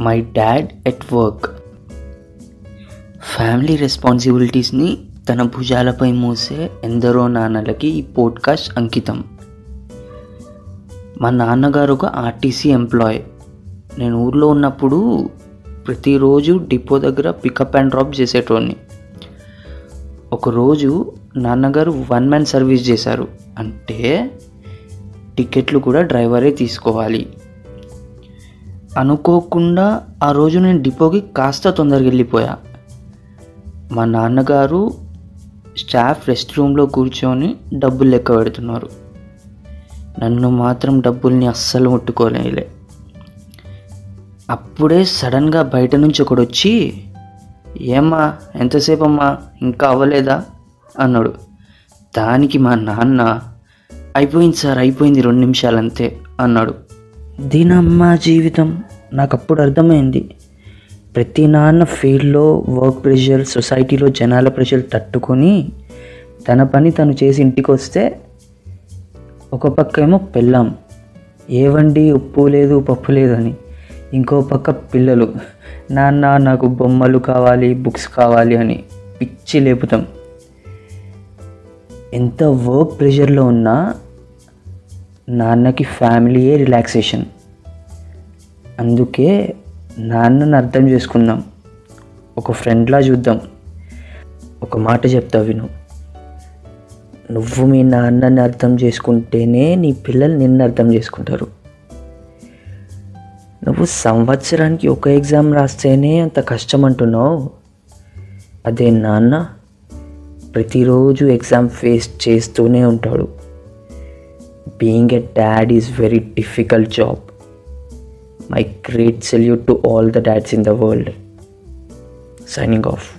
My dad at work family రెస్పాన్సిబిలిటీస్ని తన భుజాలపై మోసే ఎందరో నాన్నలకి ఈ పోడ్కాస్ట్ అంకితం. మా నాన్నగారు ఒక ఆర్టీసీ ఎంప్లాయ్ నేను ఊర్లో ఉన్నప్పుడు ప్రతిరోజు డిపో దగ్గర పికప్ అండ్ డ్రాప్ చేసేటోడిని. ఒకరోజు నాన్నగారు వన్ మ్యాన్ సర్వీస్ చేశారు. అంటే టికెట్లు కూడా డ్రైవరే తీసుకోవాలి. అనుకోకుండా ఆ రోజు నేను డిపోకి కాస్త తొందరగా వెళ్ళిపోయా. మా నాన్నగారు స్టాఫ్ రెస్ట్ రూమ్లో కూర్చొని డబ్బులు లెక్క పెడుతున్నారు. నన్ను మాత్రం డబ్బుల్ని అస్సలు ముట్టుకోలేలే అప్పుడే సడన్గా బయట నుంచి ఒకడు వచ్చి ఏమ్మా ఎంతసేపు అమ్మా ఇంకా అవ్వలేదా? అన్నాడు. దానికి మా నాన్న అయిపోయింది సార్ అయిపోయింది రెండు నిమిషాలు అంతే అన్నాడు. దీనమ్మ జీవితం నాకు అప్పుడు అర్థమైంది. ప్రతి నాన్న ఫీల్డ్లో వర్క్ ప్రెషర్ సొసైటీలో జనాల ప్రెషర్ తట్టుకొని తన పని తను చేసి ఇంటికి వస్తే ఒక పక్క ఏమో పెళ్ళాం ఏవండి ఉప్పు లేదు పప్పు లేదు అని ఇంకో పక్క పిల్లలు నాన్న నాకు బొమ్మలు కావాలి బుక్స్ కావాలి అని పిచ్చి లేపుతాం. ఎంత వర్క్ ప్రెషర్లో ఉన్నా నాన్నకి ఫ్యామిలీయే రిలాక్సేషన్. అందుకే నాన్నని అర్థం చేసుకుందాం. ఒక ఫ్రెండ్లా చూద్దాం. ఒక మాట చెప్తా విను. నువ్వు మీ నాన్నని అర్థం చేసుకుంటేనే నీ పిల్లలు నిన్ను అర్థం చేసుకుంటారు. నువ్వు సంవత్సరానికి ఒక ఎగ్జామ్ రాస్తేనే అంత కష్టం అంటున్నావు అదే నాన్న ప్రతిరోజు ఎగ్జామ్ ఫేస్ చేస్తూనే ఉంటాడు. Being a dad is very difficult job. My great salute to all the dads in the world. Signing off.